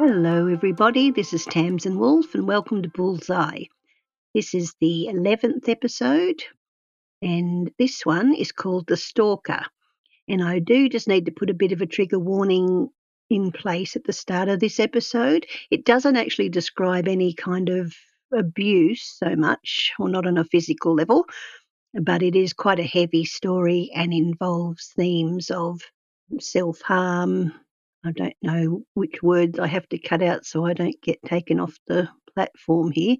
Hello, everybody. This is Tamsin Wolf, and welcome to Bullseye. This is the 11th episode, and this one is called The Stalker. And I do just need to put a bit of a trigger warning in place at the start of this episode. It doesn't actually describe any kind of abuse so much, or not on a physical level, but it is quite a heavy story and involves themes of self harm. I don't know which words I have to cut out so I don't get taken off the platform here.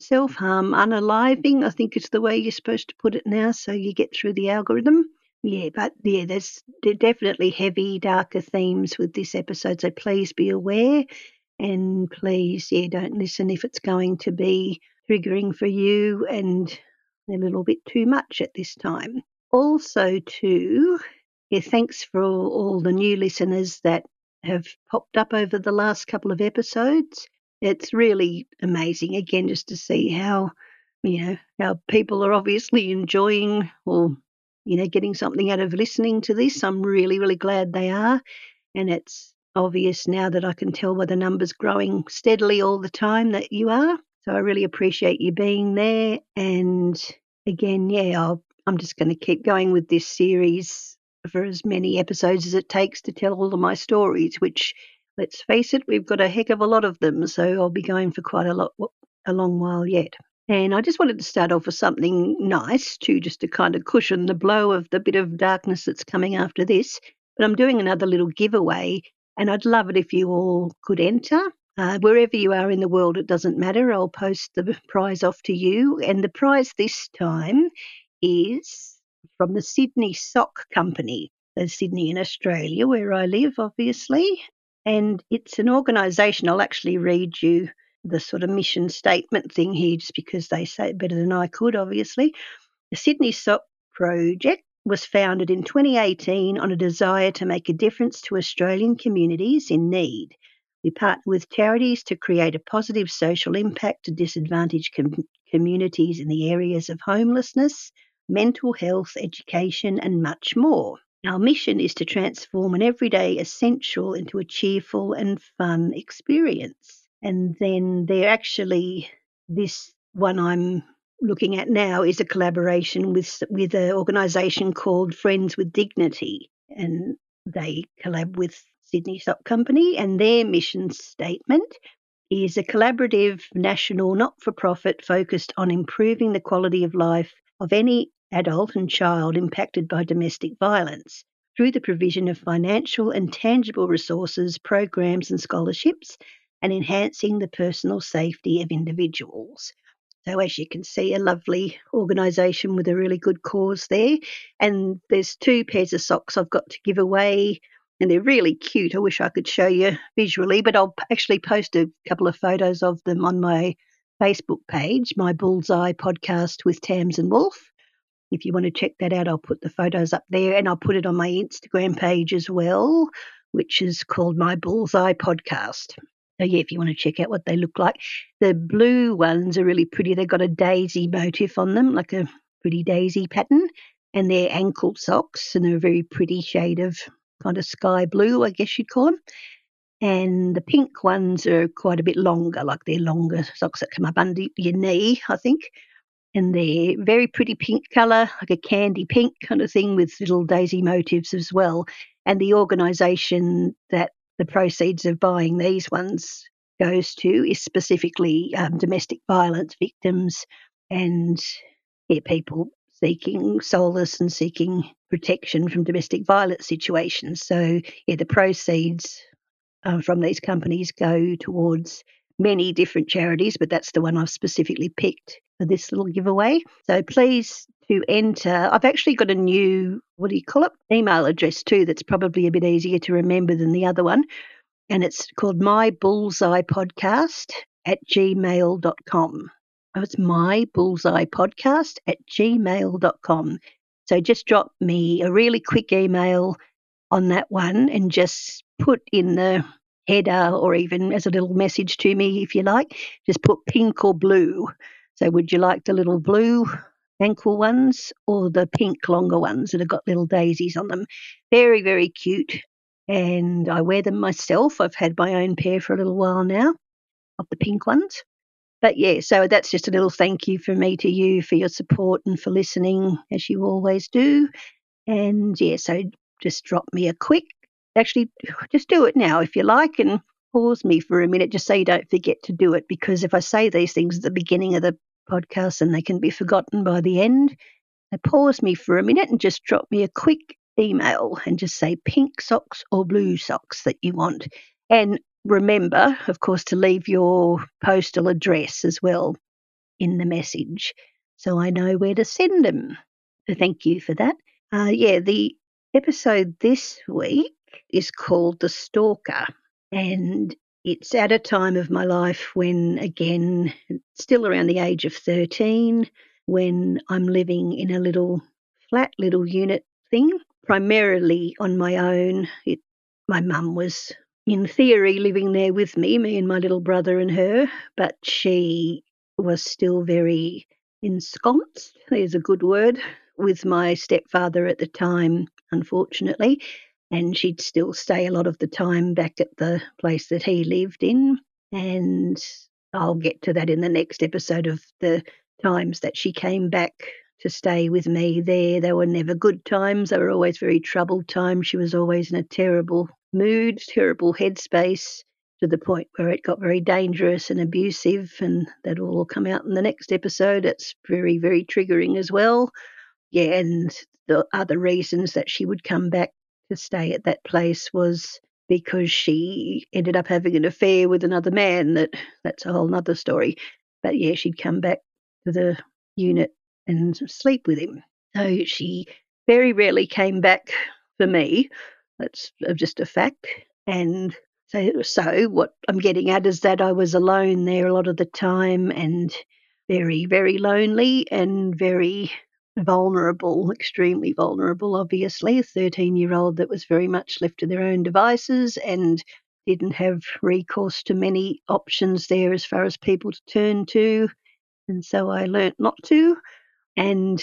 Self harm, unaliving, I think is the way you're supposed to put it now, so you get through the algorithm. Yeah, but yeah, there's definitely heavy, darker themes with this episode, so please be aware and please, yeah, don't listen if it's going to be triggering for you and a little bit too much at this time. Also, too, yeah, thanks for all, all the new listeners that have popped up over the last couple of episodes. It's really amazing, again, just to see how, you know, how people are obviously enjoying or, you know, getting something out of listening to this. I'm really, really glad they are. And it's obvious now that I can tell by the numbers growing steadily all the time that you are. So I really appreciate you being there. And again, yeah, I'll, I'm just going to keep going with this series for as many episodes as it takes to tell all of my stories, which, let's face it, we've got a heck of a lot of them. So I'll be going for quite a lot, a long while yet. And I just wanted to start off with something nice too, just to kind of cushion the blow of the bit of darkness that's coming after this. But I'm doing another little giveaway, and I'd love it if you all could enter. Uh, wherever you are in the world, it doesn't matter. I'll post the prize off to you. And the prize this time is from the Sydney Sock Company, so Sydney in Australia, where I live, obviously. And it's an organisation, I'll actually read you the sort of mission statement thing here just because they say it better than I could, obviously. The Sydney Sock Project was founded in 2018 on a desire to make a difference to Australian communities in need. We partner with charities to create a positive social impact to disadvantaged com- communities in the areas of homelessness, mental health, education, and much more. Our mission is to transform an everyday essential into a cheerful and fun experience. And then they're actually, this one I'm looking at now is a collaboration with with an organisation called Friends with Dignity, and they collab with Sydney Sock Company, and their mission statement is a collaborative national not-for-profit focused on improving the quality of life of any adult and child impacted by domestic violence through the provision of financial and tangible resources, programs, and scholarships, and enhancing the personal safety of individuals. So, as you can see, a lovely organisation with a really good cause there. And there's two pairs of socks I've got to give away, and they're really cute. I wish I could show you visually, but I'll actually post a couple of photos of them on my Facebook page, my Bullseye podcast with Tamsin Wolf. If you want to check that out, I'll put the photos up there and I'll put it on my Instagram page as well, which is called My Bullseye Podcast. So, yeah, if you want to check out what they look like, the blue ones are really pretty. They've got a daisy motif on them, like a pretty daisy pattern, and they're ankle socks, and they're a very pretty shade of kind of sky blue, I guess you'd call them. And the pink ones are quite a bit longer, like they're longer socks that come up under your knee, I think and they're very pretty pink colour, like a candy pink kind of thing with little daisy motifs as well. And the organisation that the proceeds of buying these ones goes to is specifically um, domestic violence victims and yeah, people seeking solace and seeking protection from domestic violence situations. So, yeah, the proceeds uh, from these companies go towards many different charities, but that's the one I've specifically picked for this little giveaway. So please to enter. I've actually got a new, what do you call it, email address too that's probably a bit easier to remember than the other one. And it's called My Bullseye Podcast at gmail.com. Oh, it's My Bullseye Podcast at gmail.com. So just drop me a really quick email on that one and just put in the header or even as a little message to me if you like, just put pink or blue so, would you like the little blue ankle ones or the pink longer ones that have got little daisies on them? Very, very cute. and I wear them myself. I've had my own pair for a little while now of the pink ones. But yeah, so that's just a little thank you for me to you for your support and for listening as you always do. And yeah, so just drop me a quick, actually, just do it now if you like and pause me for a minute just so you don't forget to do it. Because if I say these things at the beginning of the podcast and they can be forgotten by the end, so pause me for a minute and just drop me a quick email and just say pink socks or blue socks that you want. And remember, of course, to leave your postal address as well in the message so I know where to send them. So thank you for that. Uh, yeah, the episode this week is called The Stalker, and it's at a time of my life when, again, still around the age of 13, when I'm living in a little flat little unit thing, primarily on my own. It, my mum was, in theory, living there with me, me and my little brother and her, but she was still very ensconced, there's a good word, with my stepfather at the time, unfortunately. And she'd still stay a lot of the time back at the place that he lived in. And I'll get to that in the next episode of the times that she came back to stay with me there. They were never good times, they were always very troubled times. She was always in a terrible mood, terrible headspace to the point where it got very dangerous and abusive, and that will all come out in the next episode. It's very, very triggering as well. Yeah, and the other reasons that she would come back to stay at that place was because she ended up having an affair with another man. That that's a whole other story. But yeah, she'd come back to the unit and sleep with him. So she very rarely came back for me. That's uh, just a fact. And so, so what I'm getting at is that I was alone there a lot of the time and very, very lonely and very vulnerable, extremely vulnerable, obviously. A 13 year old that was very much left to their own devices and didn't have recourse to many options there as far as people to turn to. And so I learnt not to. And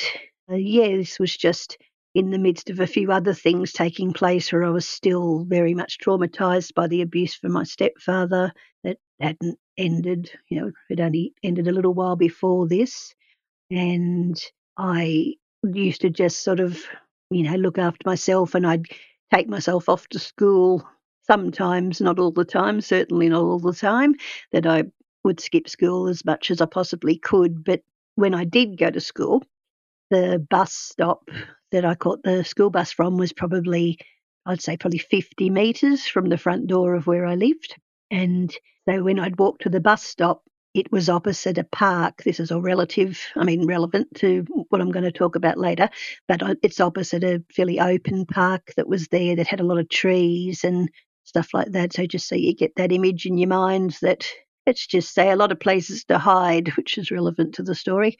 uh, yeah, this was just in the midst of a few other things taking place where I was still very much traumatized by the abuse from my stepfather that hadn't ended, you know, it only ended a little while before this. And I used to just sort of, you know, look after myself and I'd take myself off to school sometimes, not all the time, certainly not all the time, that I would skip school as much as I possibly could. But when I did go to school, the bus stop that I caught the school bus from was probably, I'd say, probably 50 metres from the front door of where I lived. And so when I'd walk to the bus stop, it was opposite a park. This is all relative, I mean, relevant to what I'm going to talk about later, but uh, it's opposite a fairly open park that was there that had a lot of trees and stuff like that. So just so you get that image in your mind that let's just say a lot of places to hide, which is relevant to the story.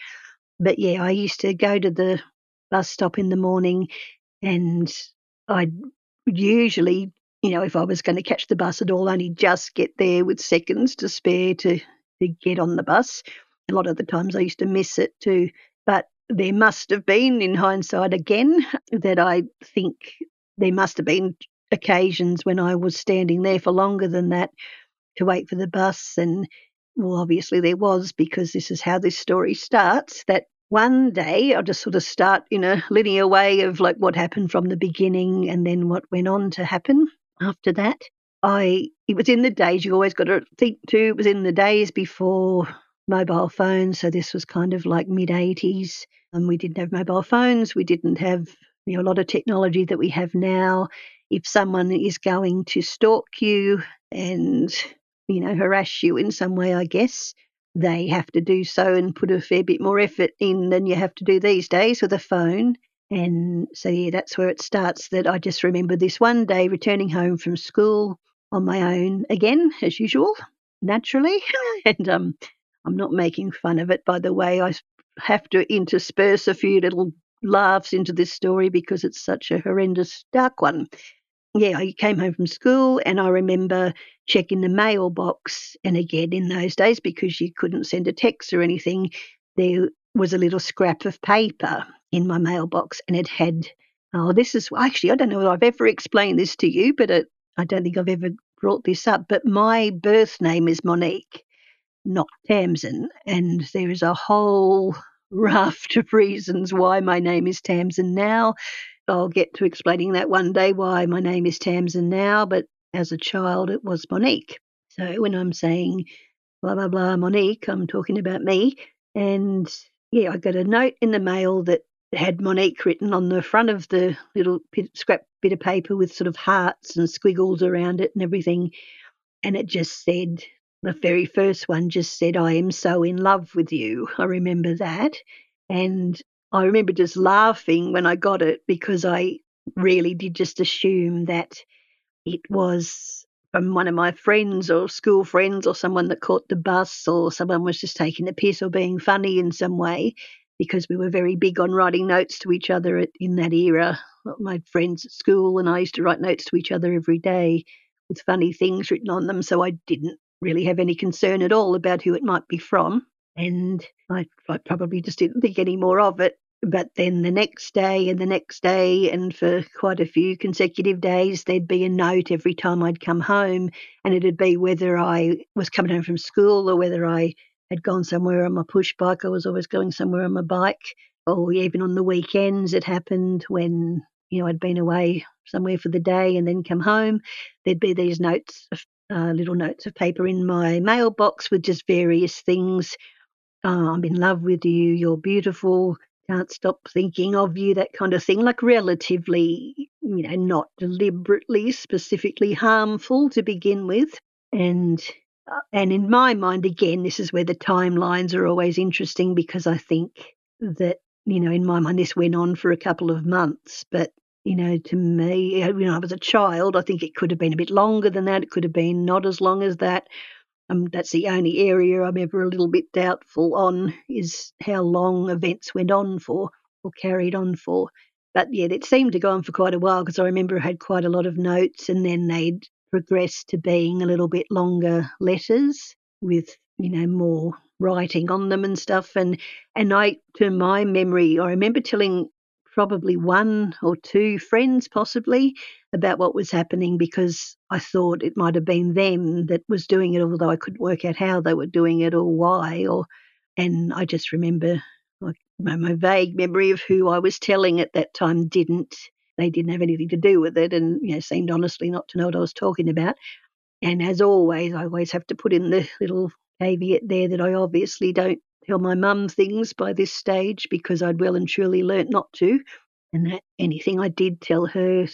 But yeah, I used to go to the bus stop in the morning and I'd usually, you know, if I was going to catch the bus at all, only just get there with seconds to spare to, to get on the bus. A lot of the times I used to miss it too. But there must have been, in hindsight again, that I think there must have been occasions when I was standing there for longer than that to wait for the bus. And well, obviously there was because this is how this story starts that one day I'll just sort of start in a linear way of like what happened from the beginning and then what went on to happen after that. I it was in the days you always got to think too. It was in the days before mobile phones, so this was kind of like mid eighties, and we didn't have mobile phones. We didn't have you know a lot of technology that we have now. If someone is going to stalk you and you know harass you in some way, I guess they have to do so and put a fair bit more effort in than you have to do these days with a phone. And so, yeah, that's where it starts. That I just remember this one day returning home from school on my own again, as usual, naturally. and um, I'm not making fun of it, by the way. I have to intersperse a few little laughs into this story because it's such a horrendous, dark one yeah, I came home from school and I remember checking the mailbox. And again, in those days, because you couldn't send a text or anything, there was a little scrap of paper in my mailbox and it had Oh, this is actually, I don't know if I've ever explained this to you, but it, I don't think I've ever brought this up. But my birth name is Monique, not Tamsin. And there is a whole raft of reasons why my name is Tamsin now. I'll get to explaining that one day why my name is Tamsin now, but as a child it was Monique. So when I'm saying blah, blah, blah, Monique, I'm talking about me. And yeah, I got a note in the mail that had Monique written on the front of the little scrap bit of paper with sort of hearts and squiggles around it and everything. And it just said, the very first one just said, I am so in love with you. I remember that. And I remember just laughing when I got it because I really did just assume that it was from one of my friends or school friends or someone that caught the bus or someone was just taking the piss or being funny in some way because we were very big on writing notes to each other at, in that era. My friends at school and I used to write notes to each other every day with funny things written on them, so I didn't really have any concern at all about who it might be from and I, I probably just didn't think any more of it. But then the next day and the next day, and for quite a few consecutive days, there'd be a note every time I'd come home, and it'd be whether I was coming home from school or whether I had gone somewhere on my push bike. I was always going somewhere on my bike, or even on the weekends. It happened when you know I'd been away somewhere for the day and then come home. There'd be these notes, uh, little notes of paper in my mailbox with just various things oh, I'm in love with you, you're beautiful, can't stop thinking of you, that kind of thing, like relatively, you know, not deliberately, specifically harmful to begin with. And and in my mind, again, this is where the timelines are always interesting because I think that, you know, in my mind, this went on for a couple of months. But, you know, to me, you know, I was a child. I think it could have been a bit longer than that. It could have been not as long as that. Um, that's the only area I'm ever a little bit doubtful on is how long events went on for or carried on for. But yeah, it seemed to go on for quite a while because I remember I had quite a lot of notes and then they'd progressed to being a little bit longer letters with, you know, more writing on them and stuff. And and I to my memory, I remember telling probably one or two friends possibly about what was happening because I thought it might have been them that was doing it, although I couldn't work out how they were doing it or why. Or and I just remember like my, my vague memory of who I was telling at that time didn't they didn't have anything to do with it and you know seemed honestly not to know what I was talking about. And as always, I always have to put in the little caveat there that I obviously don't tell my mum things by this stage because I'd well and truly learnt not to. And that anything I did tell her,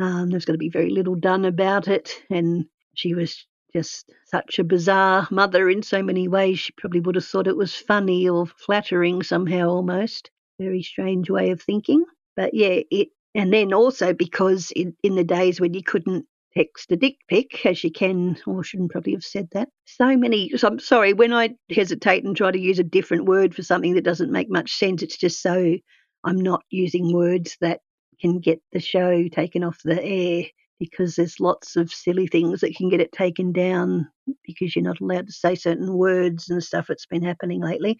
um, there's going to be very little done about it. And she was just such a bizarre mother in so many ways. She probably would have thought it was funny or flattering somehow almost. Very strange way of thinking. But yeah, it and then also because in, in the days when you couldn't text a dick pic, as you can, or shouldn't probably have said that. So many, so I'm sorry, when I hesitate and try to use a different word for something that doesn't make much sense, it's just so I'm not using words that can get the show taken off the air because there's lots of silly things that can get it taken down because you're not allowed to say certain words and stuff that's been happening lately.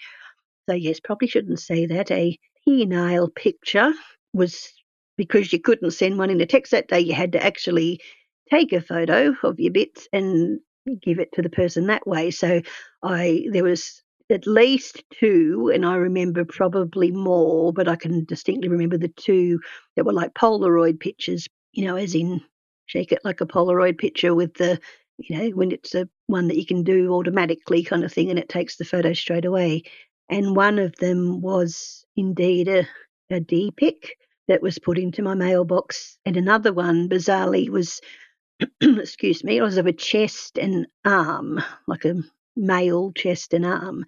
So, yes, probably shouldn't say that. A penile picture was because you couldn't send one in a text that day, you had to actually take a photo of your bits and give it to the person that way. So I there was at least two, and I remember probably more, but I can distinctly remember the two that were like Polaroid pictures, you know, as in shake it like a Polaroid picture with the, you know, when it's a one that you can do automatically kind of thing and it takes the photo straight away. And one of them was indeed a, a D pic that was put into my mailbox. And another one, bizarrely, was excuse me, it was of a chest and arm, like a male chest and arm.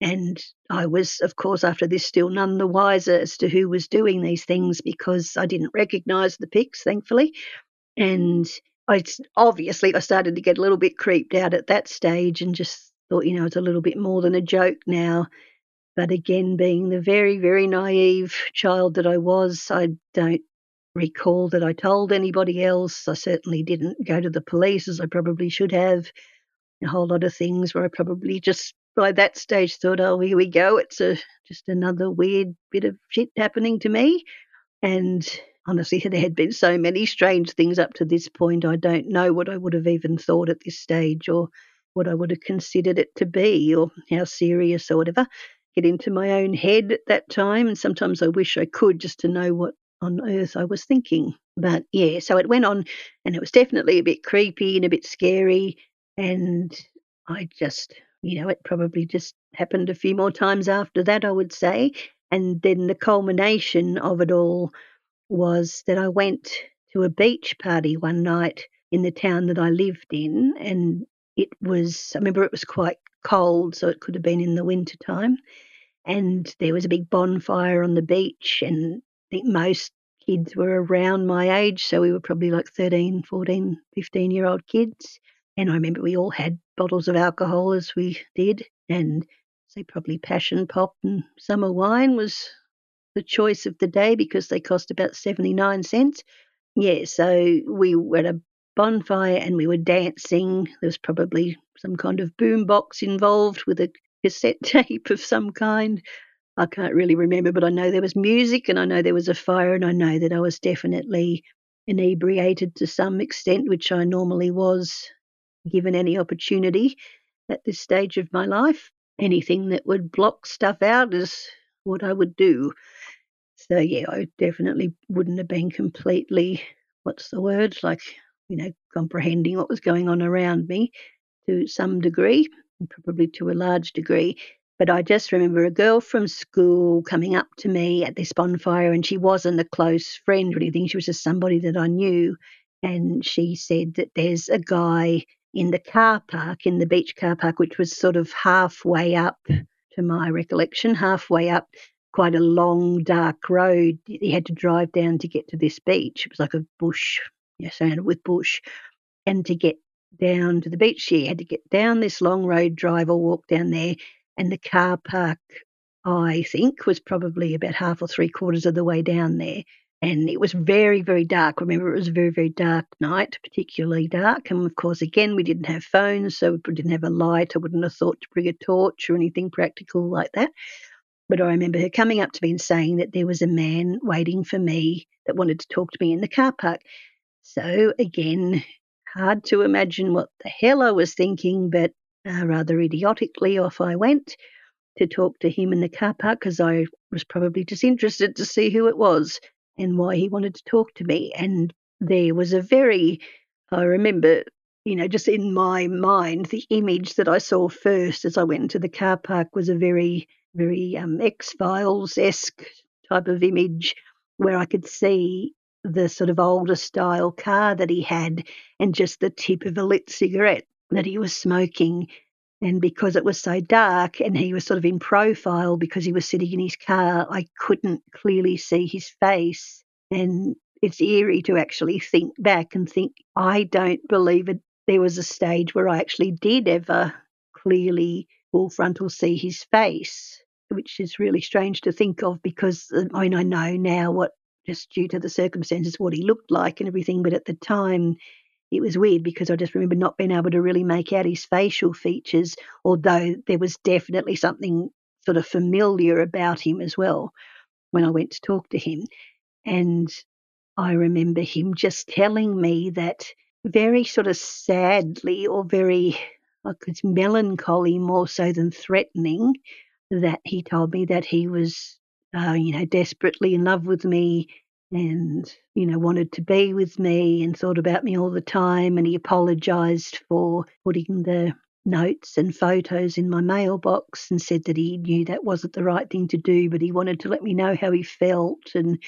And I was, of course, after this, still none the wiser as to who was doing these things because I didn't recognize the pics, thankfully. And I obviously I started to get a little bit creeped out at that stage and just thought, you know, it's a little bit more than a joke now. But again, being the very, very naive child that I was, I don't recall that I told anybody else. I certainly didn't go to the police as I probably should have. A whole lot of things where I probably just by that stage thought, oh, here we go. It's a just another weird bit of shit happening to me. And honestly, there had been so many strange things up to this point. I don't know what I would have even thought at this stage or what I would have considered it to be or how serious or whatever. Get into my own head at that time. And sometimes I wish I could just to know what on earth I was thinking. But yeah, so it went on and it was definitely a bit creepy and a bit scary. And I just, you know, it probably just happened a few more times after that, I would say. And then the culmination of it all was that I went to a beach party one night in the town that I lived in. And it was, I remember it was quite cold, so it could have been in the winter time. And there was a big bonfire on the beach, and I think most kids were around my age. So we were probably like 13, 14, 15 year old kids. And I remember we all had bottles of alcohol as we did, and say probably passion pop and summer wine was the choice of the day because they cost about 79 cents. Yeah, so we were at a bonfire and we were dancing. There was probably some kind of boom box involved with a cassette tape of some kind. I can't really remember, but I know there was music and I know there was a fire and I know that I was definitely inebriated to some extent, which I normally was given any opportunity at this stage of my life. Anything that would block stuff out is what I would do. So, yeah, I definitely wouldn't have been completely, what's the word, like, you know, comprehending what was going on around me to some degree, probably to a large degree. But I just remember a girl from school coming up to me at this bonfire, and she wasn't a close friend or anything. She was just somebody that I knew. And she said that there's a guy in the car park, in the beach car park, which was sort of halfway up, hmm. to my recollection, halfway up quite a long, dark road. He had to drive down to get to this beach. It was like a bush, yeah, surrounded with bush. And to get down to the beach, he had to get down this long road, drive or walk down there and the car park, I think, was probably about half or three quarters of the way down there. And it was very, very dark. Remember, it was a very, very dark night, particularly dark. And of course, again, we didn't have phones, so we didn't have a light. I wouldn't have thought to bring a torch or anything practical like that. But I remember her coming up to me and saying that there was a man waiting for me that wanted to talk to me in the car park. So again, hard to imagine what the hell I was thinking, but uh, rather idiotically, off I went to talk to him in the car park because I was probably just interested to see who it was and why he wanted to talk to me. And there was a very, I remember, you know, just in my mind, the image that I saw first as I went into the car park was a very, very um, X Files esque type of image where I could see the sort of older style car that he had and just the tip of a lit cigarette that he was smoking. And because it was so dark and he was sort of in profile because he was sitting in his car, I couldn't clearly see his face. And it's eerie to actually think back and think, I don't believe it. There was a stage where I actually did ever clearly full frontal see his face, which is really strange to think of because uh, I mean, I know now what, just due to the circumstances, what he looked like and everything. But at the time, it was weird because I just remember not being able to really make out his facial features, although there was definitely something sort of familiar about him as well when I went to talk to him. And I remember him just telling me that very sort of sadly or very like it's melancholy more so than threatening that he told me that he was uh, you know desperately in love with me and, you know, wanted to be with me and thought about me all the time. And he apologised for putting the notes and photos in my mailbox and said that he knew that wasn't the right thing to do, but he wanted to let me know how he felt and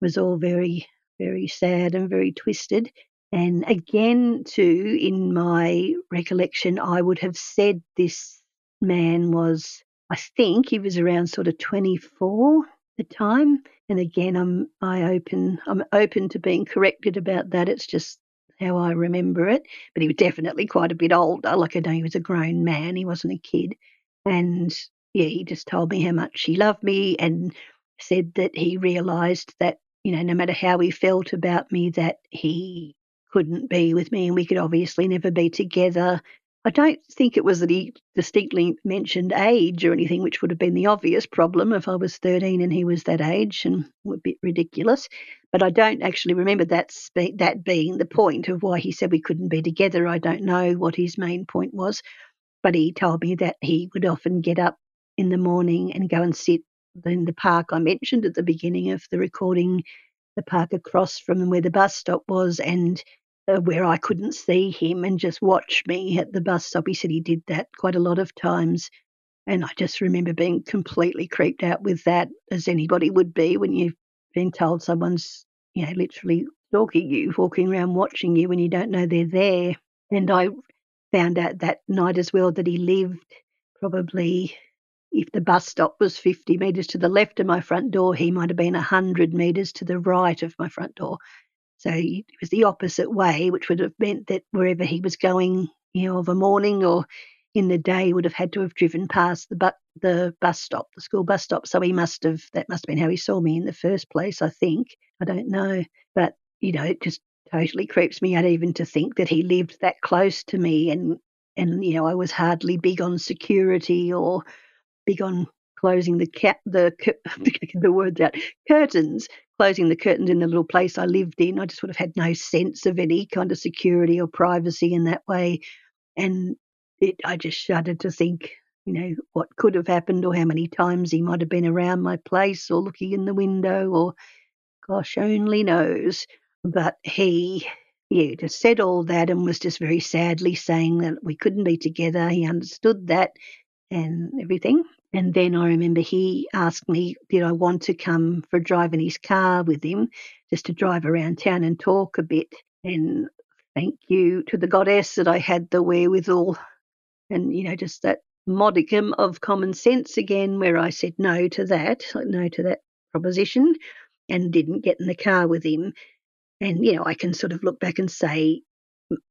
was all very, very sad and very twisted. And again, too, in my recollection, I would have said this man was, I think he was around sort of 24 at the time and again, I'm I open I'm open to being corrected about that. It's just how I remember it. But he was definitely quite a bit older. Like I know he was a grown man. He wasn't a kid. And yeah, he just told me how much he loved me and said that he realised that you know no matter how he felt about me, that he couldn't be with me and we could obviously never be together I don't think it was that he distinctly mentioned age or anything, which would have been the obvious problem if I was 13 and he was that age and a bit ridiculous. But I don't actually remember that spe- that being the point of why he said we couldn't be together. I don't know what his main point was, but he told me that he would often get up in the morning and go and sit in the park I mentioned at the beginning of the recording, the park across from where the bus stop was, and uh, where I couldn't see him and just watch me at the bus stop. He said he did that quite a lot of times. And I just remember being completely creeped out with that, as anybody would be when you've been told someone's, you know, literally stalking you, walking around watching you when you don't know they're there. And I found out that night as well that he lived probably, if the bus stop was 50 metres to the left of my front door, he might have been 100 metres to the right of my front door. So it was the opposite way, which would have meant that wherever he was going, you know, of a morning or in the day, would have had to have driven past the bu- the bus stop, the school bus stop. So he must have that must have been how he saw me in the first place. I think I don't know, but you know, it just totally creeps me out even to think that he lived that close to me, and and you know, I was hardly big on security or big on closing the cat the mm. the words out curtains closing the curtains in the little place I lived in. I just would have had no sense of any kind of security or privacy in that way. And it, I just shuddered to think, you know, what could have happened or how many times he might have been around my place or looking in the window or gosh only knows. But he, yeah, just said all that and was just very sadly saying that we couldn't be together. He understood that and everything. And then I remember he asked me, did I want to come for a drive in his car with him, just to drive around town and talk a bit. And thank you to the goddess that I had the wherewithal and, you know, just that modicum of common sense again, where I said no to that, no to that proposition, and didn't get in the car with him. And, you know, I can sort of look back and say,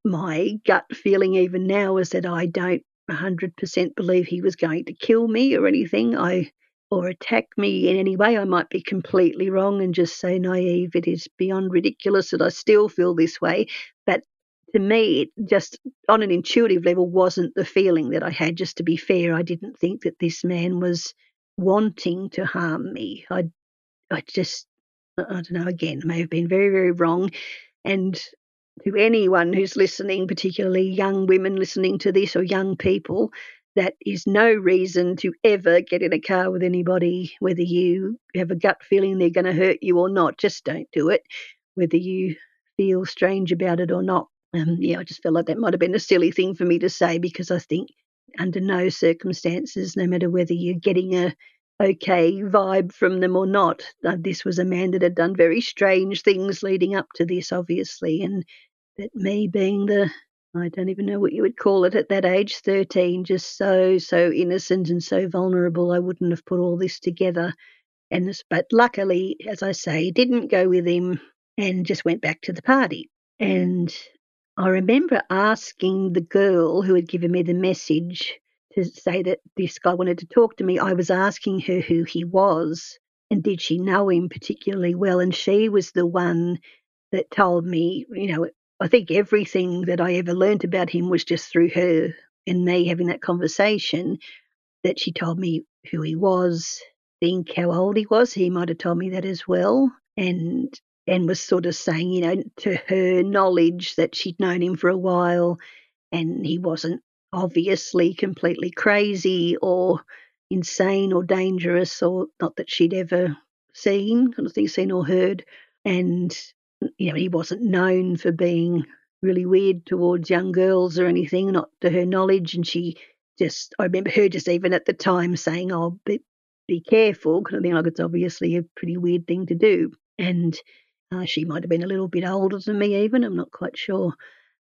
my gut feeling even now is that I don't 100% believe he was going to kill me or anything. I or attack me in any way. I might be completely wrong and just say naive. It is beyond ridiculous that I still feel this way. But to me, it just on an intuitive level wasn't the feeling that I had. Just to be fair, I didn't think that this man was wanting to harm me. I, I just, I don't know. Again, I may have been very, very wrong, and to anyone who's listening, particularly young women listening to this or young people, that is no reason to ever get in a car with anybody, whether you have a gut feeling they're going to hurt you or not. Just don't do it, whether you feel strange about it or not. Um, yeah, I just felt like that might have been a silly thing for me to say because I think under no circumstances, no matter whether you're getting a okay vibe from them or not, uh, this was a man that had done very strange things leading up to this, obviously, and that me being the I don't even know what you would call it at that age, 13, just so, so innocent and so vulnerable, I wouldn't have put all this together. And this, but luckily, as I say, didn't go with him and just went back to the party. And I remember asking the girl who had given me the message to say that this guy wanted to talk to me. I was asking her who he was and did she know him particularly well. And she was the one that told me, you know, I think everything that I ever learnt about him was just through her and me having that conversation that she told me who he was, think how old he was. He might have told me that as well. And and was sort of saying, you know, to her knowledge that she'd known him for a while and he wasn't obviously completely crazy or insane or dangerous or not that she'd ever seen, kind of thing, seen or heard. And you know, he wasn't known for being really weird towards young girls or anything, not to her knowledge. And she just, I remember her just even at the time saying, "Oh, be, be careful," kind of thing. Like it's obviously a pretty weird thing to do. And uh, she might have been a little bit older than me, even. I'm not quite sure.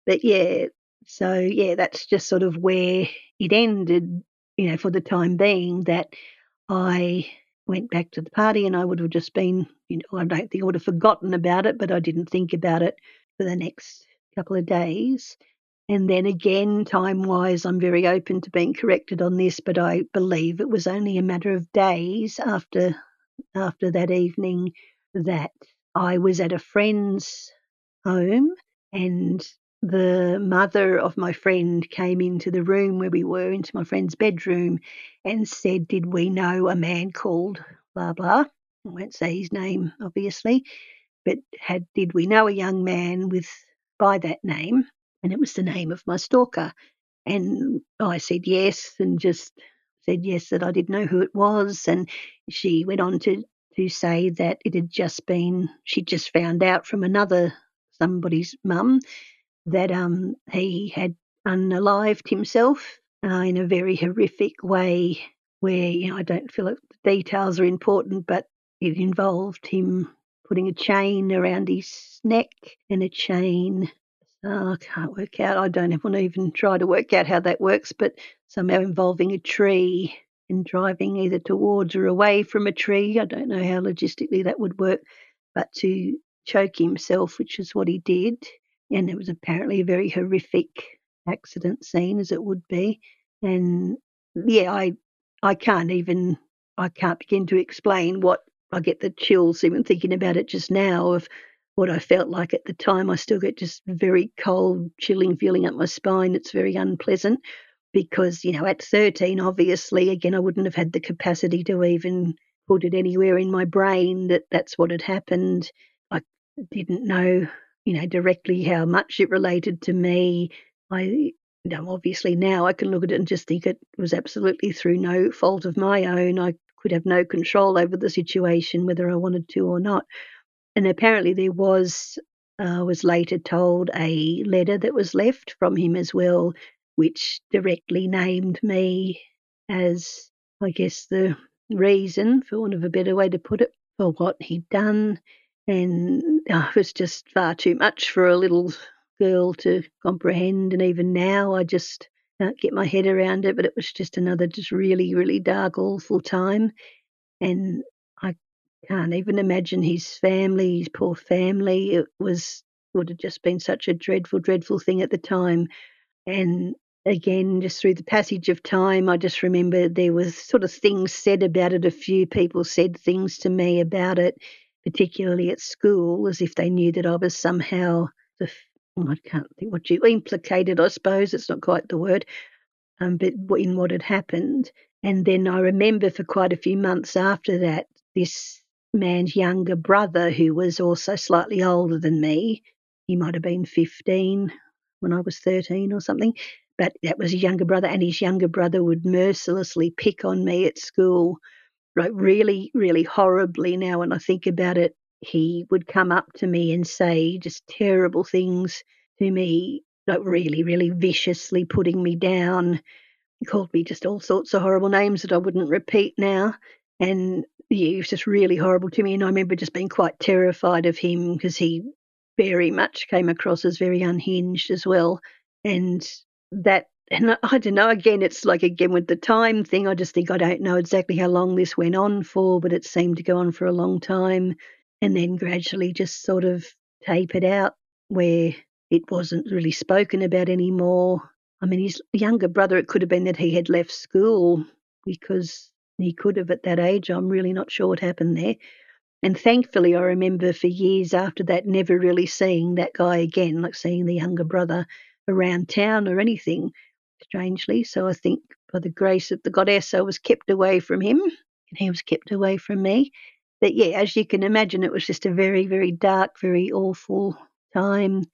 But yeah, so yeah, that's just sort of where it ended. You know, for the time being, that I went back to the party and I would have just been, you know, I don't think I would have forgotten about it, but I didn't think about it for the next couple of days. And then again, time wise, I'm very open to being corrected on this, but I believe it was only a matter of days after after that evening that I was at a friend's home and the mother of my friend came into the room where we were, into my friend's bedroom, and said, Did we know a man called blah blah? I won't say his name, obviously, but had did we know a young man with by that name? And it was the name of my stalker. And I said yes, and just said yes that I didn't know who it was. And she went on to to say that it had just been she'd just found out from another somebody's mum that um, he had unalived himself uh, in a very horrific way, where you know I don't feel like the details are important, but it involved him putting a chain around his neck and a chain. Oh, I can't work out. I don't want to even try to work out how that works, but somehow involving a tree and driving either towards or away from a tree. I don't know how logistically that would work, but to choke himself, which is what he did, and it was apparently a very horrific accident scene, as it would be. And yeah, I I can't even I can't begin to explain what I get the chills even thinking about it just now of what I felt like at the time. I still get just very cold, chilling feeling up my spine. It's very unpleasant because, you know, at 13, obviously, again, I wouldn't have had the capacity to even put it anywhere in my brain that that's what had happened. I didn't know you know, directly how much it related to me. I, you know, obviously now I can look at it and just think it was absolutely through no fault of my own. I could have no control over the situation, whether I wanted to or not. And apparently there was, uh, was later told, a letter that was left from him as well, which directly named me as, I guess, the reason, for want of a better way to put it, for what he'd done and oh, it was just far too much for a little girl to comprehend. And even now, I just can't get my head around it. But it was just another, just really, really dark, awful time. And I can't even imagine his family, his poor family. It was would have just been such a dreadful, dreadful thing at the time. And again, just through the passage of time, I just remember there was sort of things said about it. A few people said things to me about it particularly at school, as if they knew that I was somehow the I can't think what you implicated. I suppose it's not quite the word, um, but in what had happened. And then I remember for quite a few months after that, this man's younger brother, who was also slightly older than me, he might have been 15 when I was 13 or something, but that was his younger brother, and his younger brother would mercilessly pick on me at school like really, really horribly now when I think about it. He would come up to me and say just terrible things to me, like really, really viciously putting me down. He called me just all sorts of horrible names that I wouldn't repeat now. And yeah, he was just really horrible to me. And I remember just being quite terrified of him because he very much came across as very unhinged as well. And that and I don't know, again, it's like again with the time thing, I just think I don't know exactly how long this went on for, but it seemed to go on for a long time and then gradually just sort of tapered out where it wasn't really spoken about anymore. I mean, his younger brother, it could have been that he had left school because he could have at that age. I'm really not sure what happened there. And thankfully, I remember for years after that never really seeing that guy again, like seeing the younger brother around town or anything strangely. So I think by the grace of the goddess, I was kept away from him and he was kept away from me. But yeah, as you can imagine, it was just a very, very dark, very awful time.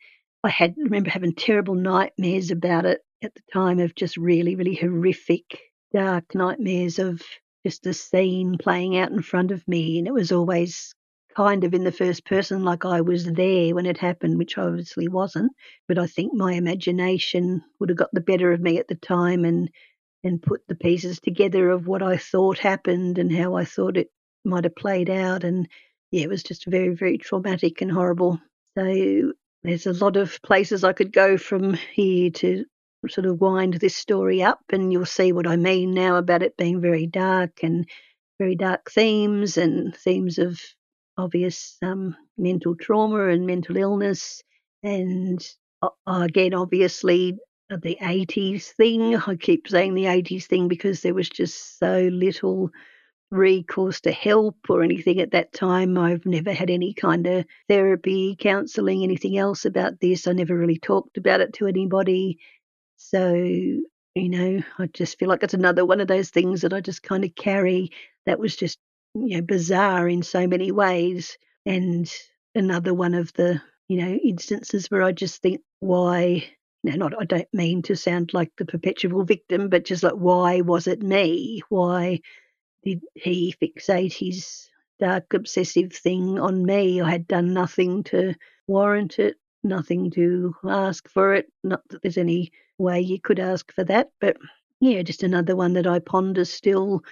I had remember having terrible nightmares about it at the time of just really, really horrific, dark nightmares of just the scene playing out in front of me. And it was always kind of in the first person, like I was there when it happened, which I obviously wasn't. But I think my imagination would have got the better of me at the time and and put the pieces together of what I thought happened and how I thought it might have played out. And yeah, it was just very, very traumatic and horrible. So there's a lot of places I could go from here to sort of wind this story up, and you'll see what I mean now about it being very dark and very dark themes and themes of obvious um, mental trauma and mental illness. And uh, again, obviously, uh, the 80s thing. I keep saying the 80s thing because there was just so little recourse to help or anything at that time. I've never had any kind of therapy, counselling, anything else about this. I never really talked about it to anybody. So, you know, I just feel like it's another one of those things that I just kind of carry that was just, you know, bizarre in so many ways. And another one of the, you know, instances where I just think, why now not I don't mean to sound like the perpetual victim, but just like why was it me? Why did he fixate his dark obsessive thing on me? I had done nothing to warrant it, nothing to ask for it. Not that there's any way you could ask for that, but yeah, just another one that I ponder still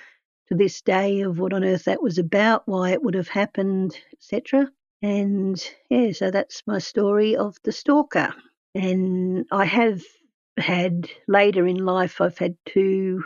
to this day of what on earth that was about, why it would have happened, etc. And yeah, so that's my story of the stalker. And I have had later in life, I've had two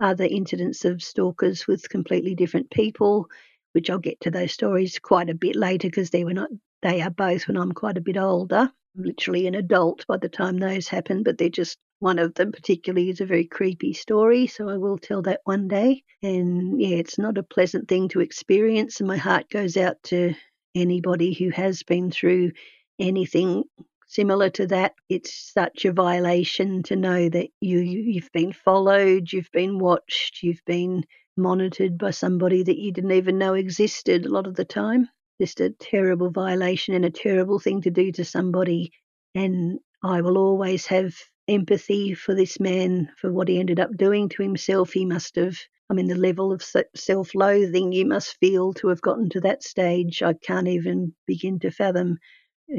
other incidents of stalkers with completely different people, which I'll get to those stories quite a bit later because they were not. They are both when I'm quite a bit older. I'm literally an adult by the time those happen, but they're just one of them particularly is a very creepy story, so I will tell that one day. And yeah, it's not a pleasant thing to experience, and my heart goes out to anybody who has been through anything similar to that. It's such a violation to know that you you've been followed, you've been watched, you've been monitored by somebody that you didn't even know existed a lot of the time. Just a terrible violation and a terrible thing to do to somebody. And I will always have empathy for this man for what he ended up doing to himself. He must have, I mean, the level of self loathing you must feel to have gotten to that stage, I can't even begin to fathom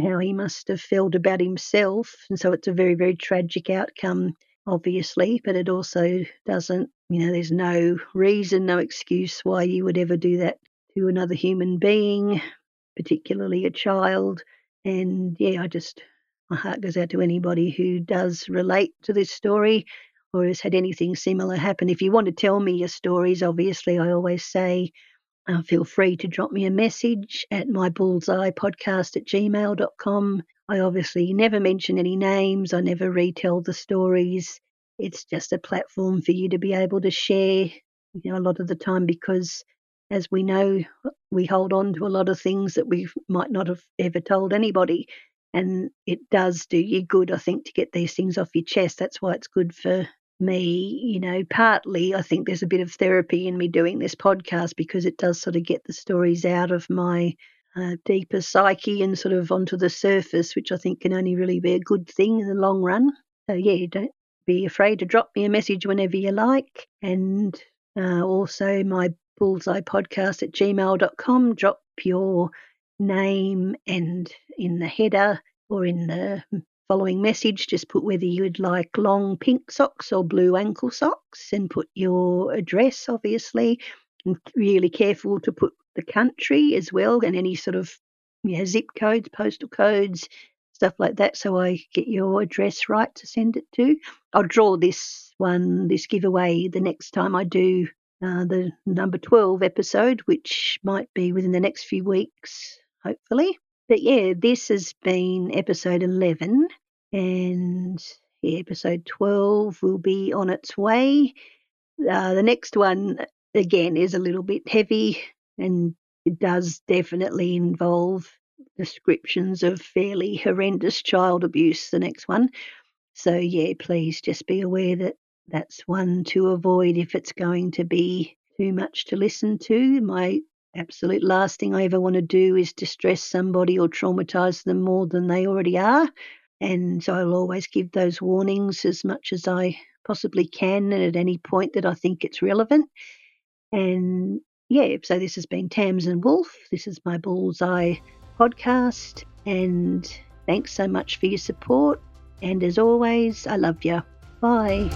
how he must have felt about himself. And so it's a very, very tragic outcome, obviously, but it also doesn't, you know, there's no reason, no excuse why you would ever do that to another human being, particularly a child. And yeah, I just, my heart goes out to anybody who does relate to this story or has had anything similar happen. If you want to tell me your stories, obviously, I always say, uh, feel free to drop me a message at my bullseye podcast at gmail.com. I obviously never mention any names, I never retell the stories. It's just a platform for you to be able to share, you know, a lot of the time because as we know, we hold on to a lot of things that we might not have ever told anybody. And it does do you good, I think, to get these things off your chest. That's why it's good for me, you know, partly I think there's a bit of therapy in me doing this podcast because it does sort of get the stories out of my uh, deeper psyche and sort of onto the surface, which I think can only really be a good thing in the long run. So, yeah, don't be afraid to drop me a message whenever you like. And uh, also my bullseye podcast at gmail.com. Drop your name and in the header or in the following message, just put whether you would like long pink socks or blue ankle socks and put your address, obviously. And really careful to put the country as well and any sort of you know, zip codes, postal codes, stuff like that, so I get your address right to send it to. I'll draw this one, this giveaway, the next time I do uh, the number 12 episode, which might be within the next few weeks, hopefully. But yeah, this has been episode 11, and yeah, episode 12 will be on its way. Uh, the next one, again, is a little bit heavy, and it does definitely involve descriptions of fairly horrendous child abuse, the next one. So, yeah, please just be aware that that's one to avoid if it's going to be too much to listen to. My absolute last thing I ever want to do is distress somebody or traumatize them more than they already are. And so I'll always give those warnings as much as I possibly can and at any point that I think it's relevant. And yeah, so this has been Tamsin Wolf. This is my Bullseye podcast. And thanks so much for your support. And as always, I love you. Bye.